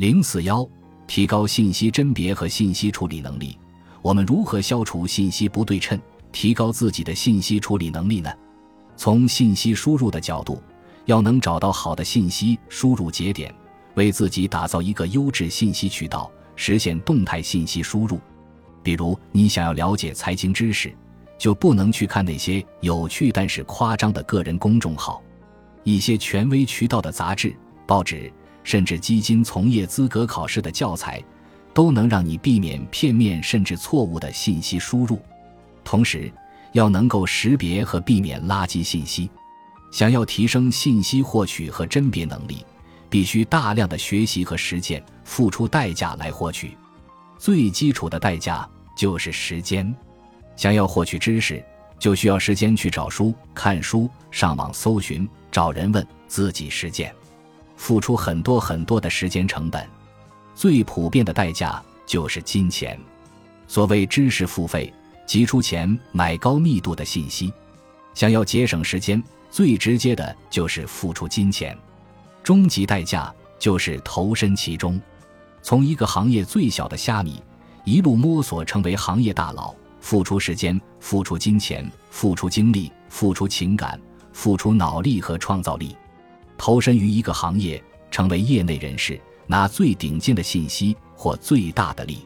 零四幺，提高信息甄别和信息处理能力。我们如何消除信息不对称，提高自己的信息处理能力呢？从信息输入的角度，要能找到好的信息输入节点，为自己打造一个优质信息渠道，实现动态信息输入。比如，你想要了解财经知识，就不能去看那些有趣但是夸张的个人公众号，一些权威渠道的杂志、报纸。甚至基金从业资格考试的教材，都能让你避免片面甚至错误的信息输入。同时，要能够识别和避免垃圾信息。想要提升信息获取和甄别能力，必须大量的学习和实践，付出代价来获取。最基础的代价就是时间。想要获取知识，就需要时间去找书、看书、上网搜寻、找人问、自己实践。付出很多很多的时间成本，最普遍的代价就是金钱。所谓知识付费，即出钱买高密度的信息。想要节省时间，最直接的就是付出金钱。终极代价就是投身其中，从一个行业最小的虾米，一路摸索成为行业大佬，付出时间，付出金钱，付出精力，付出情感，付出脑力和创造力。投身于一个行业，成为业内人士，拿最顶尖的信息或最大的利，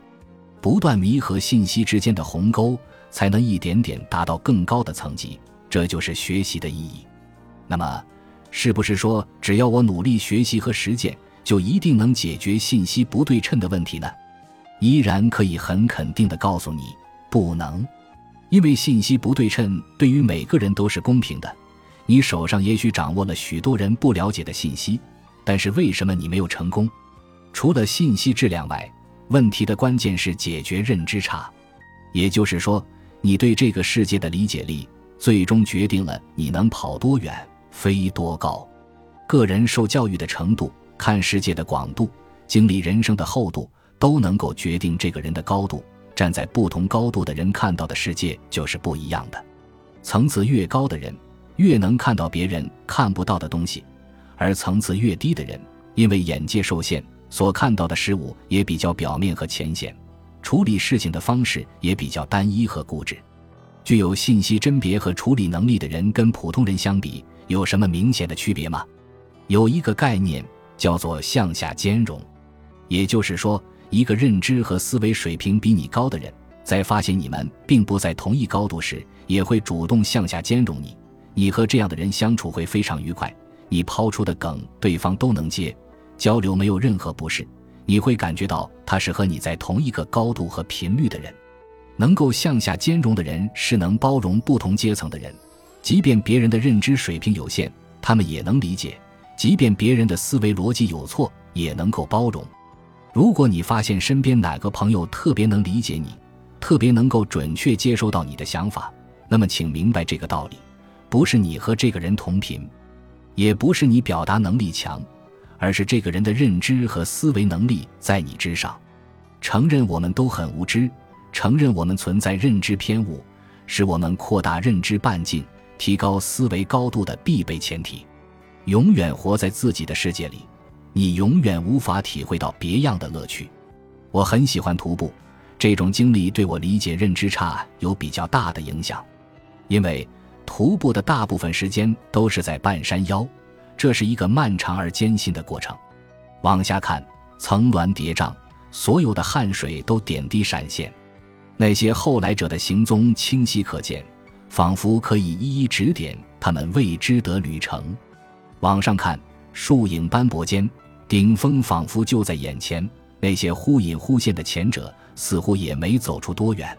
不断弥合信息之间的鸿沟，才能一点点达到更高的层级。这就是学习的意义。那么，是不是说只要我努力学习和实践，就一定能解决信息不对称的问题呢？依然可以很肯定地告诉你，不能，因为信息不对称对于每个人都是公平的。你手上也许掌握了许多人不了解的信息，但是为什么你没有成功？除了信息质量外，问题的关键是解决认知差。也就是说，你对这个世界的理解力，最终决定了你能跑多远、飞多高。个人受教育的程度、看世界的广度、经历人生的厚度，都能够决定这个人的高度。站在不同高度的人看到的世界就是不一样的。层次越高的人。越能看到别人看不到的东西，而层次越低的人，因为眼界受限，所看到的事物也比较表面和浅显，处理事情的方式也比较单一和固执。具有信息甄别和处理能力的人跟普通人相比，有什么明显的区别吗？有一个概念叫做向下兼容，也就是说，一个认知和思维水平比你高的人，在发现你们并不在同一高度时，也会主动向下兼容你。你和这样的人相处会非常愉快，你抛出的梗对方都能接，交流没有任何不适，你会感觉到他是和你在同一个高度和频率的人。能够向下兼容的人是能包容不同阶层的人，即便别人的认知水平有限，他们也能理解；即便别人的思维逻辑有错，也能够包容。如果你发现身边哪个朋友特别能理解你，特别能够准确接收到你的想法，那么请明白这个道理。不是你和这个人同频，也不是你表达能力强，而是这个人的认知和思维能力在你之上。承认我们都很无知，承认我们存在认知偏误，是我们扩大认知半径、提高思维高度的必备前提。永远活在自己的世界里，你永远无法体会到别样的乐趣。我很喜欢徒步，这种经历对我理解认知差有比较大的影响，因为。徒步的大部分时间都是在半山腰，这是一个漫长而艰辛的过程。往下看，层峦叠嶂，所有的汗水都点滴闪现。那些后来者的行踪清晰可见，仿佛可以一一指点他们未知的旅程。往上看，树影斑驳间，顶峰仿佛就在眼前。那些忽隐忽现的前者，似乎也没走出多远，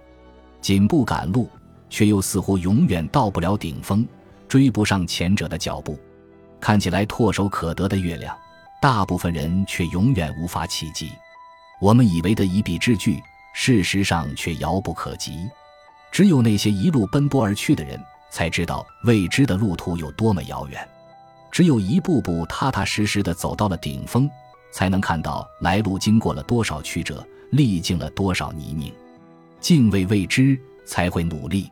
紧步赶路。却又似乎永远到不了顶峰，追不上前者的脚步。看起来唾手可得的月亮，大部分人却永远无法企及。我们以为的一臂之距，事实上却遥不可及。只有那些一路奔波而去的人，才知道未知的路途有多么遥远。只有一步步踏踏实实地走到了顶峰，才能看到来路经过了多少曲折，历经了多少泥泞。敬畏未知，才会努力。